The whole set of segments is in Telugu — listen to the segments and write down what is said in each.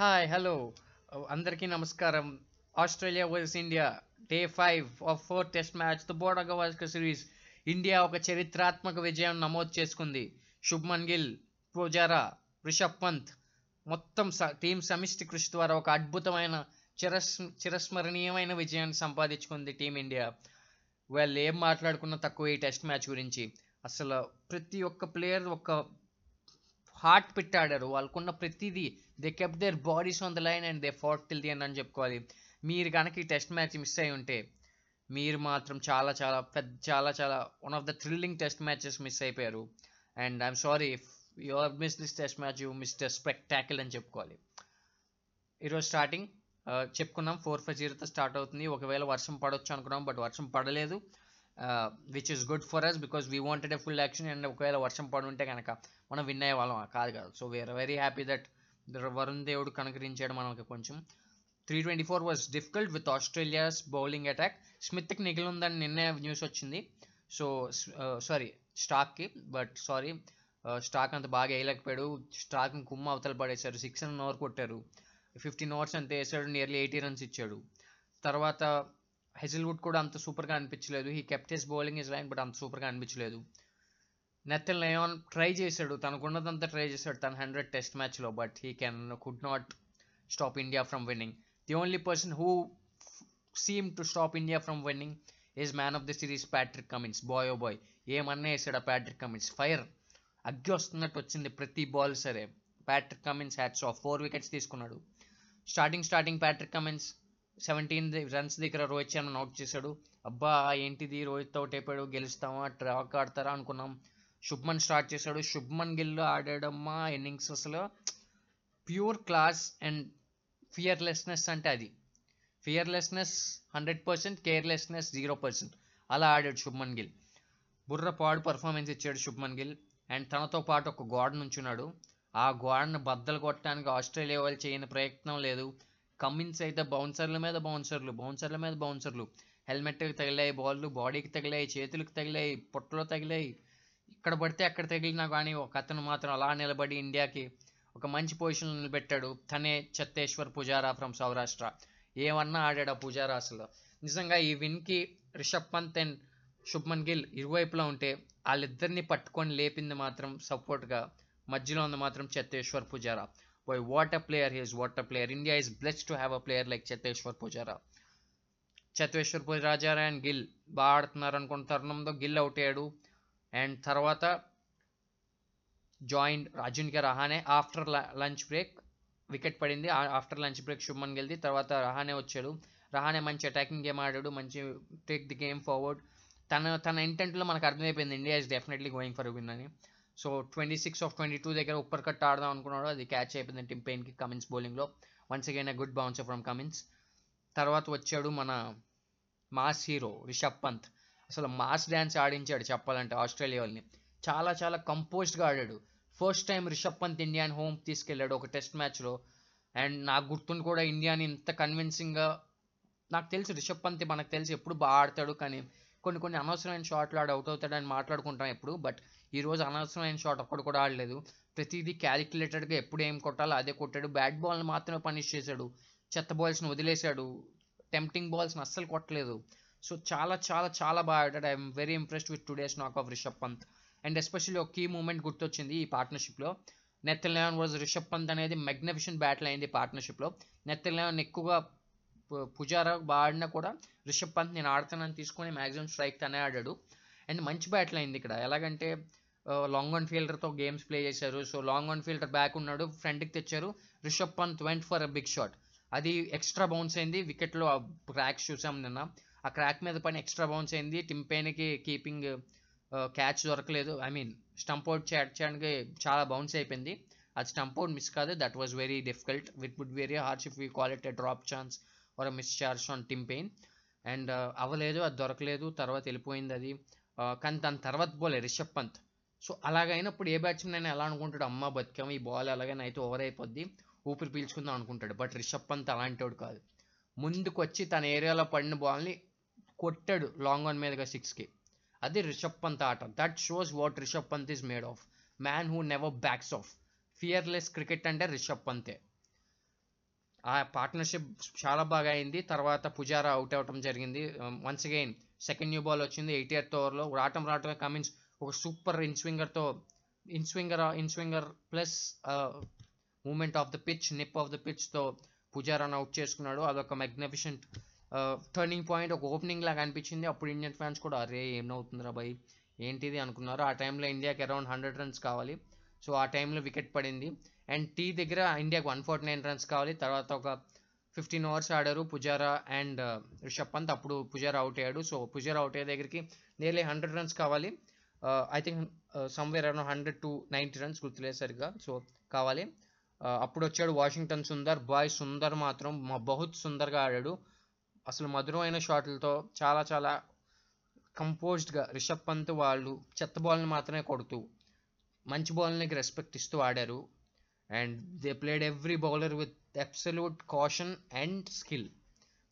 హాయ్ హలో uh, అందరికీ నమస్కారం. Australia versus India day five of four test match the border Gavaskar series India ఒక చరిత్రాత్మక విజయం నమోదు చేసుకుంది. శుభ్మన్ గిల్ పూజారా రిషబ్ పంత్ మొత్తం స టీం సమిష్టి కృషి ద్వారా ఒక అద్భుతమైన చిరస్ చిరస్మరణీయమైన విజయాన్ని సంపాదించుకుంది టీమిండియా వాళ్ళు ఏం మాట్లాడుకున్నా తక్కువ ఈ టెస్ట్ మ్యాచ్ గురించి. అసలు ప్రతి ఒక్క ప్లేయర్ ఒక హార్ట్ పెట్టాడారు. వాళ్ళకున్న ప్రతిదీ they kept their bodies on the line and they fought till the అని చెప్పుకోవాలి. మీరు కనుక ఈ టెస్ట్ మ్యాచ్ మిస్ అయి ఉంటే మీరు మాత్రం చాలా చాలా పెద్ద చాలా చాలా one of the thrilling test matches miss అయిపోయారు. And I'm sorry if you are miss this test match you miss spectacle అని చెప్పుకోవాలి. ఈరోజు స్టార్టింగ్ uh, చెప్పుకున్నాం ఫోర్ ఫైవ్ జీరోతో స్టార్ట్ అవుతుంది. ఒకవేళ వర్షం పడవచ్చు అనుకున్నాం బట్ వర్షం పడలేదు. Which is good for us because we wanted a full action and ఒకవేళ వర్షం పడి ఉంటే కనుక మనం విన్ అయ్యే వాళ్ళం కాదు కాదు. So we're very happy that Varun దేవుడు కనుకరించాడు మనకి కొంచెం. Three twenty four was difficult with Australia's bowling attack స్మిత్కి నిగిలిందని నిన్నే న్యూస్ వచ్చింది. సో సారీ స్టాక్కి బట్ సారీ స్టాక్ అంత బాగా వేయలేకపోయాడు. స్టాక్ని కుమ్మ అవతల పడేశారు. సిక్స్ రన్ ఓవర్ కొట్టారు. ఫిఫ్టీన్ ఓవర్స్ అంతే వేసాడు. నియర్లీ ఎయిటీ రన్స్ ఇచ్చాడు. తర్వాత హెజిల్వుడ్ కూడా అంత సూపర్గా అనిపించలేదు. He kept his bowling is line but అంత సూపర్గా అనిపించలేదు. నెత్తల్ లయోన్ ట్రై చేశాడు. తనకున్నదంతా ట్రై చేశాడు. తన హండ్రెడ్ టెస్ట్ మ్యాచ్లో but he can could not stop India from winning. The only person who seem to stop India from winning is man of the series Patrick Cummins. Boy oh boy. ఏమన్నా వేసాడు ఆ ప్యాట్రిక్ కమిన్స్? ఫైర్. అగ్గి వస్తున్నట్టు వచ్చింది ప్రతి బాల్ సరే. Patrick Cummins hats off. Four wickets తీసుకున్నాడు. Starting starting Patrick Cummins seventeen runs దగ్గర రోహిత్ శర్మ అవుట్ చేశాడు. అబ్బా ఏంటిది? రోహిత్ అవుట్ అయిపోయాడు గెలుస్తామా? ట్రాక్ ఆడతారా అనుకున్నాం. శుభ్మన్ స్టార్ట్ చేశాడు. శుభ్మన్ గిల్ ఆడాడమ్మా ఇన్నింగ్స్ అసలు. ప్యూర్ క్లాస్ అండ్ ఫియర్లెస్నెస్ అంటే అది. Fearlessness hundred percent carelessness zero percent అలా ఆడాడు శుభ్మన్ గిల్. బుర్ర పాడు పర్ఫార్మెన్స్ ఇచ్చాడు శుభ్మన్ గిల్. అండ్ తనతో పాటు ఒక గోడ నుంచున్నాడు ఆ గోడను బద్దలు కొట్టడానికి ఆస్ట్రేలియా వాళ్ళు చేయని ప్రయత్నం లేదు. కమ్మిన్స్ అయితే బౌన్సర్ల మీద బౌన్సర్లు బౌన్సర్ల మీద బౌన్సర్లు హెల్మెట్కి తగిలాయి బాల్లు బాడీకి తగిలాయి చేతులకు తగిలాయి పొట్టలో తగిలాయి. ఇక్కడ పడితే అక్కడ తగిలినా కానీ ఒక అతను మాత్రం అలా నిలబడి ఇండియాకి ఒక మంచి పొజిషన్లో నిలబెట్టాడు. తనే చత్తేశ్వర్ పుజారా ఫ్రమ్ సౌరాష్ట్ర. ఏమన్నా ఆడాడు ఆ పుజారా అసలు? నిజంగా ఈ విన్కి రిషబ్ పంత్ అండ్ శుభ్మన్ గిల్ ఇరువైపులా ఉంటే వాళ్ళిద్దరిని పట్టుకొని లేపింది మాత్రం సపోర్ట్గా మధ్యలో ఉంది మాత్రం Cheteshwar Pujara. Boy what a player he's what a player India is blessed to have a player like Cheteshwar Pujara Cheteshwar Pujara and Gill బాగా ఆడుతున్నారు అనుకున్న తరుణంలో గిల్ అవుట్ అయ్యాడు. అండ్ తర్వాత జాయిన్ అర్జున్కి Rahane after lunch break wicket పడింది. ఆఫ్టర్ లంచ్ బ్రేక్ శుభ్మన్ గెలిది. తర్వాత రహానే వచ్చాడు. రహానే మంచి అటాకింగ్ గేమ్ ఆడాడు. మంచి టేక్ ది గేమ్ ఫార్వర్డ్ తన తన ఇంటెంట్లో మనకు అర్థమైపోయింది. India is definitely going for win అని. So twenty six of twenty two దగ్గర ఉప్పర్ కట్ ఆడదాం అనుకున్నాడు. అది క్యాచ్ అయిపోయింది టిమ్ పెయిన్కి కమిన్స్ బౌలింగ్లో once again a good bouncer from Cummins తర్వాత వచ్చాడు మన మాస్ హీరో రిషబ్ పంత్. అసలు మాస్ డ్యాన్స్ ఆడించాడు చెప్పాలంటే ఆస్ట్రేలియా వాళ్ళని. చాలా చాలా కంపోజ్డ్గా ఆడాడు. ఫస్ట్ టైం రిషబ్ పంత్ ఇండియాని హోమ్ తీసుకెళ్ళాడు ఒక టెస్ట్ మ్యాచ్లో అండ్ నాకు గుర్తుని కూడా ఇండియాని ఇంత కన్విన్సింగ్గా నాకు తెలుసు రిషబ్ పంత్ మనకు తెలిసి ఎప్పుడు బాగా ఆడతాడు కానీ కొన్ని కొన్ని అనవసరమైన షాట్లు ఆడు అవుట్ అవుతాడని మాట్లాడుకుంటాం ఎప్పుడు. బట్ ఈరోజు అనవసరమైన షాట్ ఒక్కడు కూడా ఆడలేదు. ప్రతిదీ క్యాలిక్యులేటెడ్గా ఎప్పుడు ఏం కొట్టాలో అదే కొట్టాడు. బ్యాట్ బాల్ని మాత్రమే పనిష్ చేశాడు. చెత్త బాల్స్ని వదిలేశాడు. టెంప్టింగ్ బాల్స్ని అస్సలు కొట్టలేదు. సో చాలా చాలా చాలా బాగా ఆడాడు. I'm very impressed with today's knock of Rishabh Pant and especially ఒక కీ మూమెంట్ గుర్తొచ్చింది ఈ పార్ట్నర్షిప్లో Nathan Lyon was Rishabh Pant అనేది మెగ్నిఫిషన్ బ్యాటిల్ అయింది పార్ట్నర్షిప్లో నెత్తల్ లెవెన్ ఎక్కువగా పుజారా బాగా ఆడినా కూడా రిషబ్ పంత్ నేను ఆడుతానని తీసుకొని మ్యాక్సిమం స్ట్రైక్ తనే ఆడాడు. అండ్ మంచి బ్యాటిల్ అయింది ఇక్కడ. ఎలాగంటే లాంగ్ ఆన్ ఫీల్డర్తో గేమ్స్ ప్లే చేశారు. So long on fielder back ఉన్నాడు. ఫ్రంట్కి తెచ్చారు. Rishabh Pant went for a big shot అది ఎక్స్ట్రా బౌన్స్ అయింది. వికెట్లో ఆ క్రాక్స్ చూసాం నిన్న. ఆ క్రాక్ మీద పని ఎక్స్ట్రా బౌన్స్ అయింది. టింపేన్కి కీపింగ్ క్యాచ్ దొరకలేదు. ఐ మీన్ స్టంప్ అవుట్ చేయడానికి చాలా బౌన్స్ అయిపోయింది. అది స్టంప్ అవుట్ మిస్ కాదు. That was very difficult with would very hard if you call it a drop chance or miss charge on Tim Paine and అవ్వలేదు. అది దొరకలేదు. తర్వాత వెళ్ళిపోయింది అది. కానీ దాని తర్వాత బోలే రిషబ్ పంత్ సో అలాగైనప్పుడు ఏ బ్యాట్స్మెన్ అయినా ఎలా అనుకుంటాడు? అమ్మ బతికాం ఈ బాల్ ఎలాగైనా అయితే ఓవర్ అయిపోద్ది ఊపిరి పీల్చుకుందాం అనుకుంటాడు. బట్ రిషబ్ పంత్ అలాంటివాడు కాదు. ముందుకు వచ్చి తన ఏరియాలో పడిన బాల్ని కొట్టాడు లాంగ్ ఆన్ మీదగా సిక్స్కి అది రిషబ్ పంత్ ఆట. That shows what Rishabh Pant is made of man who never backs off fearless cricket అంటే రిషబ్ పంతే. ఆ పార్ట్నర్షిప్ చాలా బాగా అయింది. తర్వాత పుజారా అవుట్ అవ్వటం జరిగింది once again second new ball వచ్చింది. ఎయిటీ ఎయిత్ ఓవర్లో రావటం రావటం కమిన్స్ ఒక super in స్వింగర్తో in swinger in swinger plus movement off the pitch nip off the పిచ్తో పుజారాను అవుట్ చేసుకున్నాడు. అదొక మ్యాగ్నిఫిషెంట్ టర్నింగ్ పాయింట్ ఒక ఓపెనింగ్ లాగా అనిపించింది. అప్పుడు ఇండియన్ ఫ్యాన్స్ కూడా అరే ఏమవుతుందిరా భయ్? ఏంటిది అనుకున్నారు. ఆ టైంలో ఇండియాకి అరౌండ్ హండ్రెడ్ రన్స్ కావాలి. సో ఆ టైంలో వికెట్ పడింది. అండ్ టీ దగ్గర ఇండియాకి వన్ ఫార్టీ నైన్ రన్స్ కావాలి. తర్వాత ఒక ఫిఫ్టీన్ అవర్స్ ఆడారు పుజారా అండ్ రిషబ్ పంత్. అప్పుడు పుజారా అవుట్ అయ్యాడు. సో పుజారా అవుట్ అయ్యే దగ్గరికి నియర్లీ హండ్రెడ్ రన్స్ కావాలి. I think somewhere around hundred to ninety runs గుర్తులేదు సరిగ్గా. సో కావాలి. Uh, అప్పుడు వచ్చాడు వాషింగ్టన్ సుందర్ బాయ్ సుందర్ మాత్రం మా బహుత్ సుందర్గా ఆడాడు. అసలు మధురమైన షాట్లతో చాలా చాలా కంపోజ్డ్గా రిషబ్ పంత్ వాళ్ళు చెత్త బాల్ని మాత్రమే కొడుతూ మంచి బాల్నికి రెస్పెక్ట్ ఇస్తూ ఆడారు. And they played every bowler with absolute caution and skill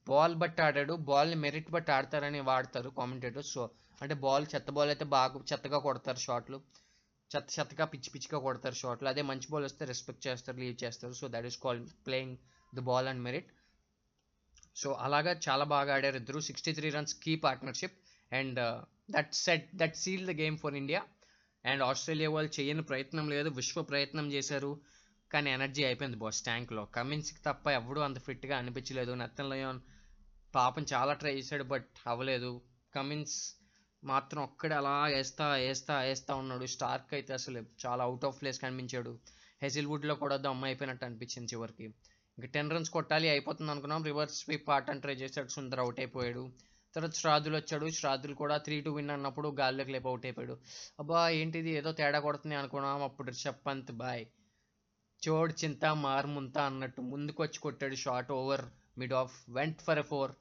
ball బట్టి ఆడాడు. బాల్ని మెరిట్ బట్టి ఆడతారని వాడతారు కామెంటేటర్స్ సో అంటే బాల్ చెత్త బాల్ అయితే బాగా చెత్తగా కొడతారు షాట్లు. చెత్త చెత్తగా పిచ్చి పిచ్చిగా కొడతారు షాట్లు. అదే మంచి బాల్ వస్తే రెస్పెక్ట్ చేస్తారు లీవ్ చేస్తారు. So that is call playing the ball and merit so అలాగా చాలా బాగా ఆడారు ఇద్దరు. Sixty three runs key partnership and that set that seal the game for India and Australia వాళ్ళు చేయని ప్రయత్నం లేదు. విశ్వ ప్రయత్నం చేశారు. కానీ ఎనర్జీ అయిపోయింది బాస్ ట్యాంక్లో కమిన్స్కి తప్ప ఎవడూ అంత ఫిట్గా అనిపించలేదు. నత్తన్ లయోన్ పాపం చాలా ట్రై చేశాడు బట్ అవ్వలేదు. కమిన్స్ మాత్రం ఒక్కడే అలా వేస్తా వేస్తా వేస్తా ఉన్నాడు. స్టార్క్ అయితే అసలు చాలా అవుట్ ఆఫ్ ప్లేస్ కనిపించాడు. హెజిల్వుడ్లో కూడా దమ్ అయిపోయినట్టు అనిపించింది చివరికి. ఇంకా టెన్ రన్స్ కొట్టాలి అయిపోతుంది అనుకున్నాం. రివర్స్ స్వీప్ ఆటని ట్రై చేశాడు. సుందర్ అవుట్ అయిపోయాడు. తర్వాత శ్రాద్ధులు వచ్చాడు. శ్రాద్ధులు కూడా త్రీ టూ విన్ అన్నప్పుడు గాల్లోకి లేపు అవుట్ అయిపోయాడు. అబ్బా ఏంటిది? ఏదో తేడా కొడుతుంది అనుకున్నాం. అప్పుడు రిషబ్ పంత్ బాయ్ చోడ్ చింత మార్ముంత అన్నట్టు ముందుకు వచ్చి కొట్టాడు short over mid off went for a four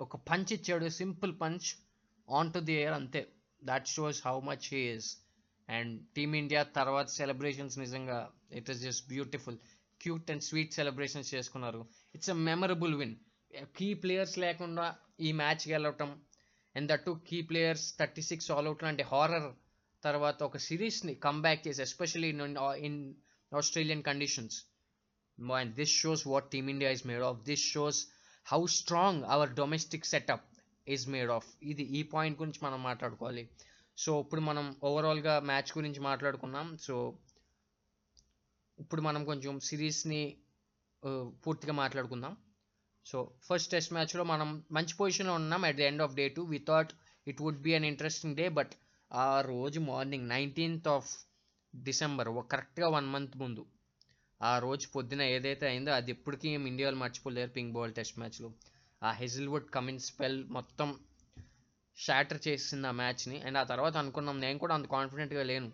ఒక పంచ్ ఇచ్చాడు. Simple punch on to the air అంతే. That shows how much he is and team India తర్వాత సెలబ్రేషన్స్ నిజంగా it is just beautiful cute and sweet celebrations చేసుకున్నారు. It's a memorable win key players లేకుండా ఈ మ్యాచ్ గెలవటం and that key players thirty six all out లాంటి హారర్ తర్వాత ఒక సిరీస్ని కంబ్యాక్ చేసి especially in Australian conditions and this shows what team India is made of this shows how strong our domestic setup is made of ఇది ఈ పాయింట్ గురించి మనం మాట్లాడుకోవాలి. సో ఇప్పుడు మనం ఓవరాల్గా మ్యాచ్ గురించి మాట్లాడుకున్నాం. సో ఇప్పుడు మనం కొంచెం సిరీస్ని పూర్తిగా మాట్లాడుకుందాం. సో ఫస్ట్ టెస్ట్ మ్యాచ్లో మనం మంచి పొజిషన్లో ఉన్నాం at the end of day two we thought it would be an interesting day but ఆ రోజు మార్నింగ్ నైన్టీన్త్ ఆఫ్ డిసెంబర్ కరెక్ట్గా వన్ మంత్ ముందు. ఆ రోజు పొద్దున ఏదైతే అయిందో అది ఎప్పటికీ ఏం ఇండియాలో మర్చిపోలేరు పింక్ బాల్ టెస్ట్ మ్యాచ్లో ఆ హెజిల్వుడ్ కమిన్ స్పెల్ మొత్తం షాటర్ చేసింది ఆ మ్యాచ్ని. అండ్ ఆ తర్వాత అనుకున్నాం నేను కూడా అంత కాన్ఫిడెంట్గా లేను.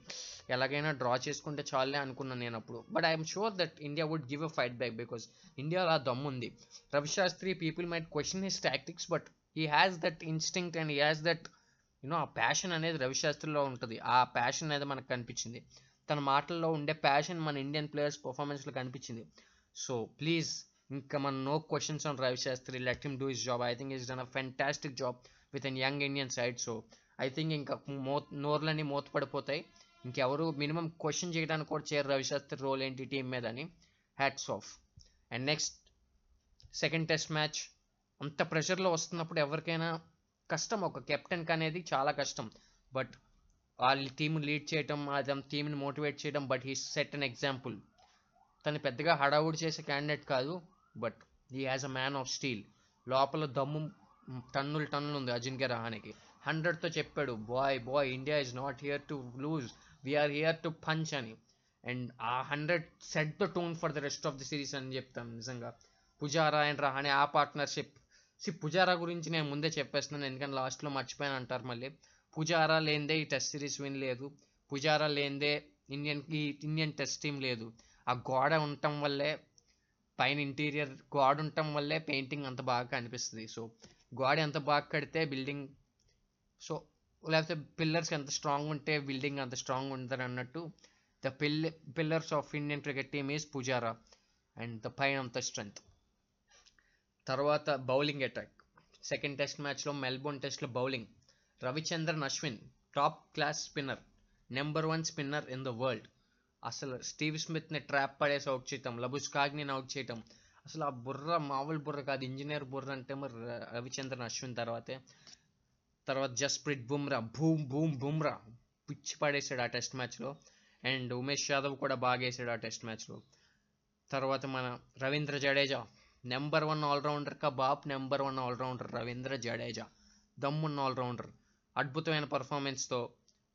ఎలాగైనా డ్రా చేసుకుంటే చాలే అనుకున్నాను నేను అప్పుడు. But I'm sure that India would give a fight back because ఇండియాలో ఆ దమ్ ఉంది. Ravi Shastri people might question his tactics but he has that instinct and he has that you know ఆ ప్యాషన్ అనేది రవిశాస్త్రిలో ఉంటుంది. ఆ ప్యాషన్ అనేది మనకు కనిపించింది. తన మాటల్లో ఉండే ప్యాషన్ మన ఇండియన్ ప్లేయర్స్ పర్ఫార్మెన్స్లో కనిపించింది. సో ప్లీజ్ ఇంకా మన no questions on Ravi Shastri let him do his job I think he's done a fantastic job with an young Indian side so I think ఇంకా మో నోర్లన్నీ మూతపడిపోతాయి. ఇంకెవరు మినిమం క్వశ్చన్ చేయడానికి కూడా చేయరు రవిశాస్త్రి రోల్ ఏంటి టీం మీద అని. Hats off and next second test match అంత ప్రెషర్లో వస్తున్నప్పుడు ఎవరికైనా కష్టం. ఒక కెప్టెన్కి అనేది చాలా కష్టం. బట్ వాళ్ళ టీం లీడ్ చేయటం అది టీంని మోటివేట్ చేయడం but he set an example తను పెద్దగా హడావుడి చేసే క్యాండిడేట్ కాదు. But he as a man of steel. లోపల దమ్ము టన్నులు టన్నులు ఉంది అజింక్య రహానికి హండ్రెడ్తో చెప్పాడు boy boy India is not here to lose. We're here to punch అని. అండ్ ఆ hundred set the tone for the rest of the series అని చెప్తాను నిజంగా. పుజారా అండ్ రహానే ఆ పార్ట్నర్షిప్. సి పుజారా గురించి నేను ముందే చెప్పేస్తున్నాను ఎందుకంటే లాస్ట్లో మర్చిపోయాను అంటారు మళ్ళీ. పుజారా లేనిదే ఈ టెస్ట్ సిరీస్ విన్ లేదు. పుజారా లేనిదే ఇండియన్ ఈ ఇండియన్ టెస్ట్ టీం లేదు. ఆ గోడ ఉండటం వల్లే పైన ఇంటీరియర్ గోడ ఉండటం వల్లే పెయింటింగ్ అంత బాగా కనిపిస్తుంది. సో గోడ ఎంత బాగా కడితే బిల్డింగ్ సో లేకపోతే పిల్లర్స్ ఎంత స్ట్రాంగ్ ఉంటే బిల్డింగ్ అంత స్ట్రాంగ్ ఉంటుంది అన్నట్టు the pil pillars of Indian cricket team is Pujara and the పైన అంత స్ట్రెంగ్త్. తర్వాత బౌలింగ్ అటాక్. సెకండ్ టెస్ట్ మ్యాచ్లో మెల్బోర్న్ టెస్ట్లో bowling. Ravichandran Ashwin top class spinner number one spinner in the world. అసలు స్టీవ్ స్మిత్ని ట్రాప్ పడేసి అవుట్ చేయటం లబుస్ అవుట్ చేయటం అసలు ఆ బుర్ర మామూలు బుర్ర కాదు ఇంజనీర్ బుర్ర అంటే మరి రవిచంద్రన్ అశ్విన్ తర్వాతే. తర్వాత జస్ప్రీత్ బుమ్రా భూమ్ భూమ్ బుమ్రా పిచ్చి పడేసాడు ఆ టెస్ట్ మ్యాచ్లో. అండ్ ఉమేష్ యాదవ్ కూడా బాగా వేసాడు ఆ టెస్ట్ మ్యాచ్లో. తర్వాత మన Ravindra Jadeja number one allrounder కా బాప్ number one allrounder Ravindra Jadeja. దమ్మున్న ఆల్రౌండర్. అద్భుతమైన పర్ఫార్మెన్స్తో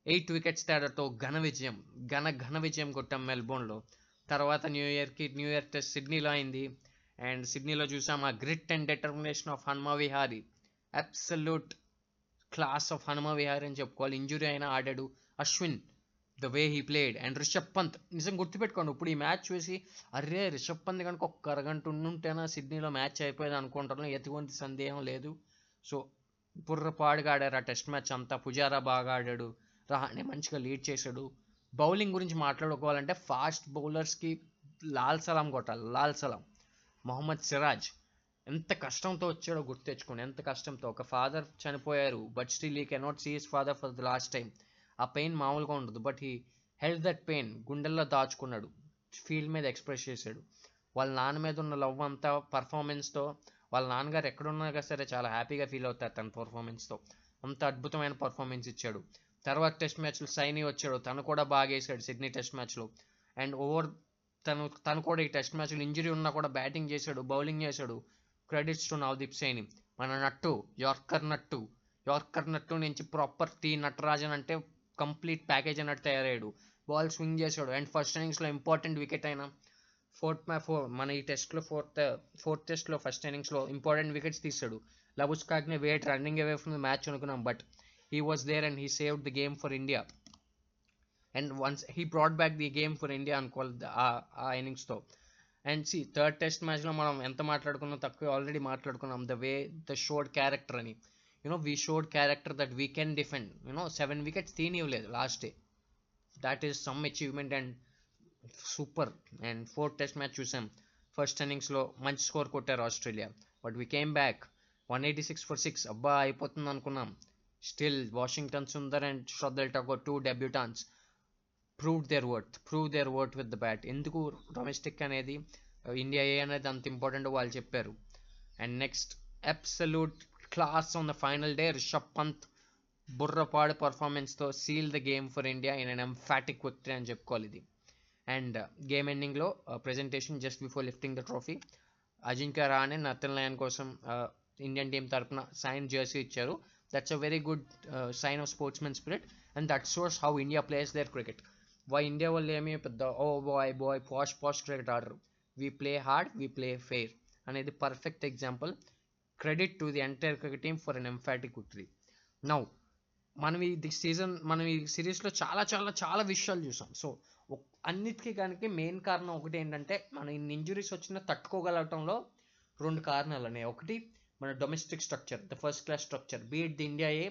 ఎయిట్ వికెట్స్ తేడాతో ఘన విజయం ఘన ఘన విజయం కొట్టాం మెల్బోర్న్లో. తర్వాత న్యూ ఇయర్కి న్యూ ఇయర్ టెస్ట్ సిడ్నీలో అయింది. అండ్ సిడ్నీలో చూసాం ఆ grit and determination of Hanuma Vihari. Absolute class of Hanuma Vihari అని చెప్పుకోవాలి. ఇంజురీ అయినా ఆడాడు Ashwin the way he played. And Rishabh Pant నిజం గుర్తుపెట్టుకోండి ఇప్పుడు ఈ మ్యాచ్ చూసి అరే రిషబ్ పంత్ కనుక ఒక్క అరగంట ఉండుంటేనా సిడ్నీలో మ్యాచ్ అయిపోయేది అనుకుంటాను ఎటువంటి సందేహం లేదు. సో బుర్రపాడుగా ఆడారు ఆ టెస్ట్ మ్యాచ్ అంతా. పుజారా బాగా ఆడాడు. రహానే మంచిగా లీడ్ చేశాడు. బౌలింగ్ గురించి మాట్లాడుకోవాలంటే ఫాస్ట్ బౌలర్స్కి లాల్ సలాం కొట్టాలి. లాల్ సలాం. మొహమ్మద్ సిరాజ్. ఎంత కష్టంతో వచ్చాడో గుర్తు తెచ్చుకోండి. ఎంత కష్టంతో. ఒక ఫాదర్ చనిపోయారు. But still he cannot see his father for the last time ఆ పెయిన్ మామూలుగా ఉండదు. But he held that pain గుండెల్లో దాచుకున్నాడు. ఫీల్డ్ మీద ఎక్స్ప్రెస్ చేశాడు. వాళ్ళ నాన్న మీద ఉన్న లవ్ అంతా పర్ఫార్మెన్స్తో వాళ్ళ నాన్నగారు ఎక్కడున్నా సరే చాలా హ్యాపీగా ఫీల్ అవుతారు తన పర్ఫార్మెన్స్తో అంత అద్భుతమైన పర్ఫార్మెన్స్ ఇచ్చాడు. తర్వాత టెస్ట్ మ్యాచ్లో సైని వచ్చాడు. తను కూడా బాగా వేసాడు సిడ్నీ టెస్ట్ మ్యాచ్లో. అండ్ ఓవర్ తను తను కూడా ఈ టెస్ట్ మ్యాచ్లో ఇంజరీ ఉన్నా కూడా బ్యాటింగ్ చేశాడు బౌలింగ్ చేశాడు. Credits to Navdeep Saini. మన నట్టు యార్కర్ నట్టు యార్కర్ నట్టు నుంచి ప్రాపర్ టీ నటరాజన్ అంటే కంప్లీట్ ప్యాకేజ్ అన్నట్టు తయారయ్యాడు. బాల్ స్వింగ్ చేశాడు. అండ్ ఫస్ట్ ఇన్నింగ్స్లో ఇంపార్టెంట్ వికెట్ అయినా ఫోర్త్ మ్యా ఫోర్ మన ఈ టెస్ట్లో ఫోర్త్ ఫోర్త్ టెస్ట్లో ఫస్ట్ ఇన్నింగ్స్లో ఇంపార్టెంట్ వికెట్స్ తీశాడు. Labuschagne wait running away from the match అనుకున్నాం. But he was there and he saved the game for India and once he brought back the game for India అనుకోవాలి ఆ ఇన్నింగ్స్తో అండ్ సి థర్డ్ టెస్ట్ మ్యాచ్లో మనం ఎంత మాట్లాడుకున్నాం తక్కువ ఆల్రెడీ మాట్లాడుకున్నాం. The way the showed character అని. You know we showed character that we can defend you know seven wickets తీనివ్వలేదు last day that is some achievement and super and fourth test match చూసాం. ఫస్ట్ ఇన్నింగ్స్లో మంచి స్కోర్ కొట్టారు Australia. But we came back one eighty six for six అబ్బా అయిపోతుంది అనుకున్నాం. Still Washington Sundar and Shardul Thakur two debutants prove their worth prove their worth with the bat ఎందుకు డొమెస్టిక్ అనేది ఇండియా ఏ అనేది అంత ఇంపార్టెంట్ వాళ్ళు చెప్పారు. And next absolute class on the final day Rishabh Pant బుర్రపాడు పర్ఫార్మెన్స్తో seal the game for India in an emphatic victory అని చెప్పుకోవాలి ఇది. అండ్ గేమ్ ఎండింగ్లో presentation just before lifting the trophy Ajinkya Rahane Nathan Lyon కోసం ఇండియన్ టీం తరఫున సైన్ జెర్సీ ఇచ్చారు. That's a very good sign of sportsmen spirit and that shows how India plays their cricket why India వాళ్ళు ఏమి పెద్ద ఓ boy boy posh posh cricket ఆడరు. We play hard we play fair అనేది perfect example credit to the entire cricket team for an emphatic victory now మనం ఈ సీజన్ మనం ఈ సిరీస్లో చాలా చాలా చాలా విషయాలు చూసాం. సో అన్నిటికీ కనుక మెయిన్ కారణం ఒకటి ఏంటంటే మనం ఇన్ని ఇంజురీస్ వచ్చినా తట్టుకోగలగటంలో రెండు కారణాలు ఉన్నాయి. ఒకటి మన domestic structure the first class structure be it the India A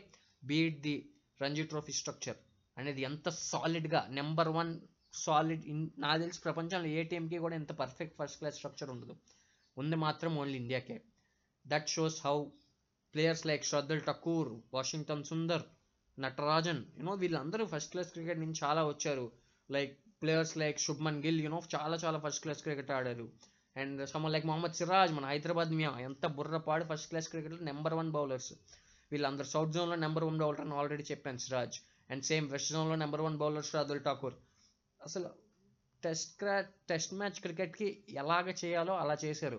be it the Ranji trophy structure అనేది ఎంత సాలిడ్గా నెంబర్ వన్ సాలిడ్ ఇన్ నాకు తెలిసి ప్రపంచంలో ఏ టీంకి కూడా ఇంత పర్ఫెక్ట్ ఫస్ట్ క్లాస్ స్ట్రక్చర్ ఉండదు. ఉంది మాత్రం only ఇండియాకే that shows how players like Shardul Thakur Washington Sundar Natarajan you know వీళ్ళందరూ ఫస్ట్ క్లాస్ క్రికెట్ నుంచి చాలా వచ్చారు. Like players like Shubman Gill you know చాలా చాలా ఫస్ట్ క్లాస్ క్రికెట్ ఆడారు. And some like Mohammed Siraj మన హైదరాబాద్ మియా ఎంత బుర్రపాడు ఫస్ట్ క్లాస్ క్రికెట్లో నెంబర్ వన్ బౌలర్స్ వీళ్ళందరూ సౌత్ జోన్లో నెంబర్ వన్ బౌలర్ అని ఆల్రెడీ చెప్పాను సిరాజ్ అండ్ సేమ్ వెస్ట్ జోన్లో number one bowlers Shardul Thakur. అసలు టెస్ట్ క్రా టెస్ట్ మ్యాచ్ క్రికెట్కి ఎలాగ చేయాలో అలా చేశారు.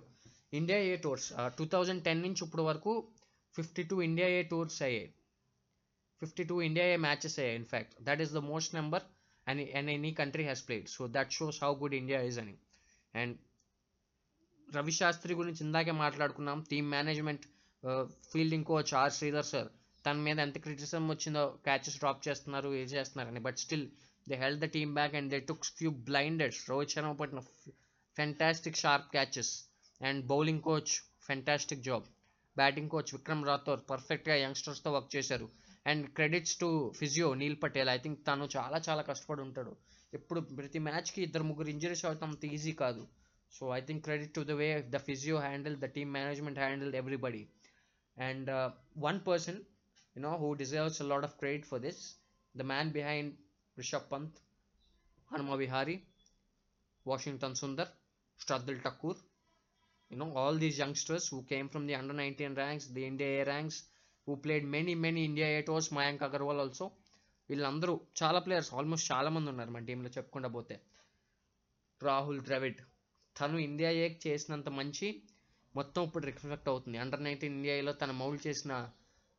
India A tours two thousand ten నుంచి ఇప్పుడు వరకు fifty two India A tours అయ్యాయి. Fifty two India A matches అయ్యాయి in fact that is the most number and and any country has played so that shows how good India is అని. అండ్ రవిశాస్త్రి గురించి ఇందాకే మాట్లాడుకున్నాం. Team management fielding coach R Sridhar sir. తన మీద ఎంత క్రిటిసిజం వచ్చిందో క్యాచెస్ డ్రాప్ చేస్తున్నారు ఏ చేస్తున్నారని. But still they held the team back and they took few blinders Rohit Sharma పట్టిన fantastic sharp catches. And bowling coach fantastic job. Batting coach Vikram Rathour పర్ఫెక్ట్గా యంగ్స్టర్స్తో వర్క్ చేశారు. And credits to physio Neel Patel. I think తను చాలా చాలా కష్టపడి ఉంటాడు. ఎప్పుడు ప్రతి మ్యాచ్కి ఇద్దరు ముగ్గురు ఇంజరీస్ అవుతాం అంత ఈజీ కాదు. So I think credit to the way the physio handle the team management handle everybody and one person you know who deserves a lot of credit for this the man behind rishabh pant hanuma vihari washington sundar Shardul Thakur you know all these youngsters who came from the under 19 ranks the india a ranks who played many many india a tours mayank agarwal also వీళ్ళందరూ చాలా ప్లేయర్స్ ఆల్మోస్ట్ చాలా మంది ఉన్నారు మన టీంలో చెప్పుకుంటా పోతే రాహుల్ ద్రవిడ్ తను ఇండియా ఏ చేసినంత మంచి మొత్తం ఇప్పుడు రిఫ్లెక్ట్ అవుతుంది. అండర్ నైన్టీన్ ఇండియాలో తన మౌల్డ్ చేసిన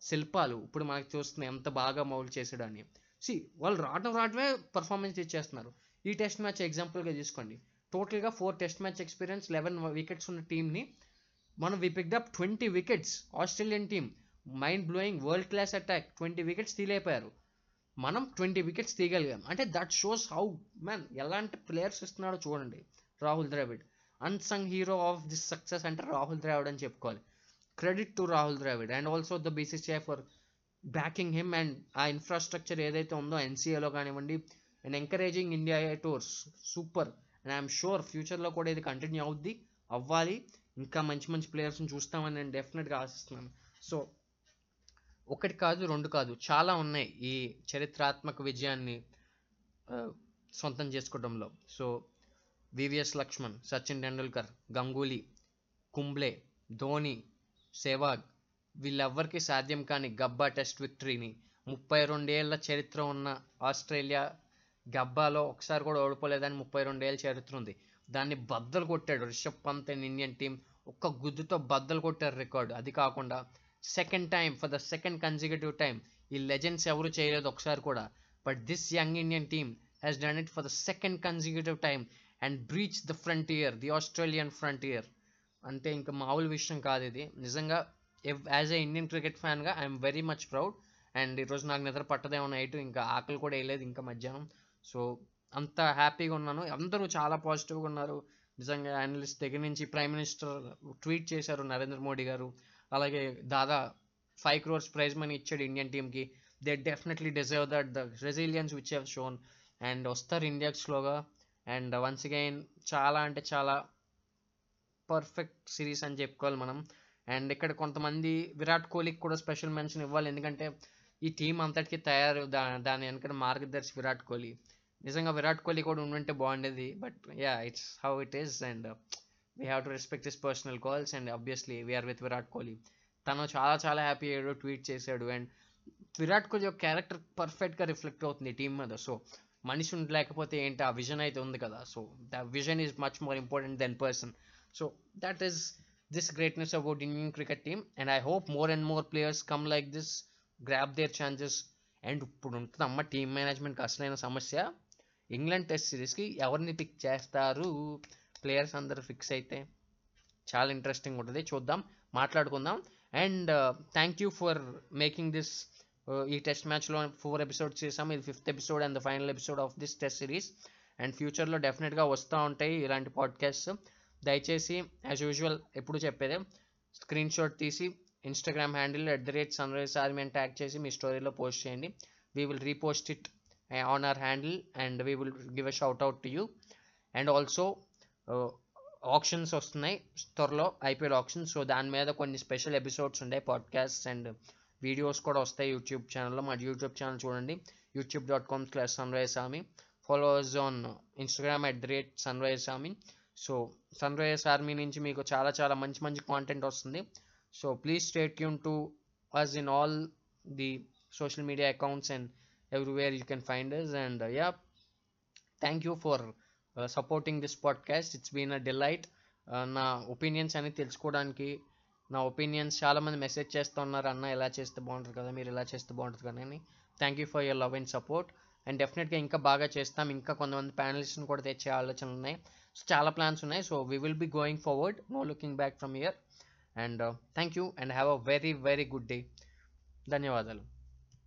శిల్పాలు ఇప్పుడు మనకు చూస్తున్నాయి ఎంత బాగా మౌల్డ్ చేసాడని సి వాళ్ళు రావడం రావడమే పర్ఫార్మెన్స్ ఇచ్చేస్తున్నారు. ఈ టెస్ట్ మ్యాచ్ ఎగ్జాంపుల్గా తీసుకోండి టోటల్గా four test match experience eleven wickets ఉన్న టీంని మనం we picked up twenty wickets Australian team mind blowing world class attack twenty wickets తీలేపోయారు మనం ట్వంటీ వికెట్స్ తీయగలిగాం. అంటే దట్ షోస్ హౌ మ్యాన్ ఎలాంటి ప్లేయర్స్ ఇస్తున్నాడో చూడండి. Rahul Dravid. Unsung hero of this success అంటే రాహుల్ ద్రావిడ్ అని చెప్పుకోవాలి. Credit to Rahul Dravid. And also the BCCI for backing him and ఆ ఇన్ఫ్రాస్ట్రక్చర్ ఏదైతే ఉందో ఎన్సీఏలో కానివ్వండి and encouraging India tours super and I'm sure ఫ్యూచర్లో కూడా ఇది కంటిన్యూ అవుద్ది అవ్వాలి. ఇంకా మంచి మంచి ప్లేయర్స్ని చూస్తామని నేను డెఫినెట్గా ఆశిస్తున్నాను. సో ఒకటి కాదు రెండు కాదు చాలా ఉన్నాయి ఈ చరిత్రాత్మక విజయాన్ని సొంతం చేసుకోవడంలో. సో వివిఎస్ లక్ష్మణ్ సచిన్ టెండూల్కర్ గంగూలీ కుంబ్లే ధోని సెహ్వాగ్ వీళ్ళెవ్వరికీ సాధ్యం కాని గబ్బా టెస్ట్ విక్టరీని. ముప్పై రెండేళ్ళ చరిత్ర ఉన్న ఆస్ట్రేలియా గబ్బాలో ఒకసారి కూడా ఓడిపోలేదని ముప్పై రెండేళ్ళ చరిత్ర ఉంది. దాన్ని బద్దలు కొట్టాడు Rishabh Pant and Indian team. ఒక్క గుద్దుతో బద్దలు కొట్టారు రికార్డు. అది కాకుండా second time for the second consecutive time ఈ లెజెండ్స్ ఎవరు చేయలేదు ఒకసారి కూడా. But this young Indian team has done it for the second consecutive time and breach the frontier the Australian frontier అంటే ఇంకా మామూలు విషయం కాదు ఇది. నిజంగా as a Indian cricket ఫ్యాన్గా I'm very much proud and ఈరోజు నాకు నిద్ర పట్టదేమో నైట్ ఇంకా ఆకలి కూడా వేయలేదు ఇంకా మధ్యాహ్నం. సో అంత హ్యాపీగా ఉన్నాను. అందరూ చాలా పాజిటివ్గా ఉన్నారు. నిజంగా అనలిస్ట్ దగ్గర నుంచి ప్రైమ్ మినిస్టర్ ట్వీట్ చేశారు నరేంద్ర మోడీ గారు. అలాగే Dada five crores prize money ఇచ్చాడు ఇండియన్ టీమ్కి they definitely deserve that the resilience which have shown and వస్తారు ఇండియా స్లోగా అండ్ వన్స్ అగైన్ చాలా అంటే చాలా పర్ఫెక్ట్ సిరీస్ అని చెప్పుకోవాలి మనం. అండ్ ఇక్కడ కొంతమంది విరాట్ కోహ్లీకి కూడా స్పెషల్ మెన్షన్ ఇవ్వాలి. ఎందుకంటే ఈ టీం అంతటికి తయారు దా దాని వెనక మార్గదర్శి విరాట్ కోహ్లీ. నిజంగా విరాట్ కోహ్లీ కూడా ఉండుంటే బాగుండేది. But yeah it's how it is and we have to respect his personal calls and obviously we are with Virat Kohli తను చాలా చాలా హ్యాపీ అయ్యాడు ట్వీట్ చేశాడు. అండ్ విరాట్ కోహ్లీ యొక్క క్యారెక్టర్ పర్ఫెక్ట్గా రిఫ్లెక్ట్ అవుతుంది టీం మీద. సో మనిషి ఉండి లేకపోతే ఏంటి? ఆ విజన్ అయితే ఉంది కదా. So the vision is much more important than person so that is this greatness about Indian cricket team and I hope more and more players come like this grab their chances and ఇప్పుడు ఉంటుంది అమ్మ టీమ్ మేనేజ్మెంట్కి అసలైన సమస్య. ఇంగ్లాండ్ టెస్ట్ సిరీస్కి ఎవరిని పిక్ చేస్తారు? ప్లేయర్స్ అందరు ఫిక్స్ అయితే చాలా ఇంట్రెస్టింగ్ ఉంటుంది. చూద్దాం మాట్లాడుకుందాం. And thank you for making this ఈ టెస్ట్ మ్యాచ్లో ఫోర్ ఎపిసోడ్స్ చేసాం ఇది fifth episode and the final episode of this test series. And ఫ్యూచర్లో డెఫినెట్గా వస్తూ ఉంటాయి ఇలాంటి పాడ్కాస్ట్ దయచేసి యాజ్ యూజువల్ ఎప్పుడు చెప్పేదే స్క్రీన్ షాట్ తీసి Instagram handle at the rate sun rise army అని ట్యాగ్ చేసి మీ స్టోరీలో పోస్ట్ చేయండి. We will repost it on our handle and we will give a shout out to you and also options వస్తున్నాయి. త్వరలో ఐపీఎల్ ఆప్షన్స్ సో దాని మీద కొన్ని స్పెషల్ ఎపిసోడ్స్ ఉంటాయి పాడ్కాస్ట్ అండ్ వీడియోస్ కూడా వస్తాయి యూట్యూబ్ ఛానల్లో. మా యూట్యూబ్ ఛానల్ చూడండి. YouTube dot com slash sun rise army followers on Instagram at the rate sun rise army so sunrise army నుంచి మీకు చాలా చాలా మంచి మంచి కాంటెంట్ వస్తుంది. So please stay tune to us in all the social media accounts and everywhere you can find us and yeah thank you for supporting this podcast it's been a delight నా ఒపీనియన్స్ అనేది తెలుసుకోవడానికి నా ఒపీనియన్స్ చాలామంది మెసేజ్ చేస్తున్నారు అన్న ఇలా చేస్తే బాగుంటుంది కదా మీరు ఇలా చేస్తే బాగుంటుంది కదా అని. Thank you for your love and support and డెఫినెట్గా ఇంకా బాగా చేస్తాం. ఇంకా కొంతమంది ప్యానలిస్ట్ని కూడా తెచ్చే ఆలోచనలు ఉన్నాయి. సో చాలా ప్లాన్స్ ఉన్నాయి. So we will be going forward no looking back from year and thank you and have a very very good day ధన్యవాదాలు.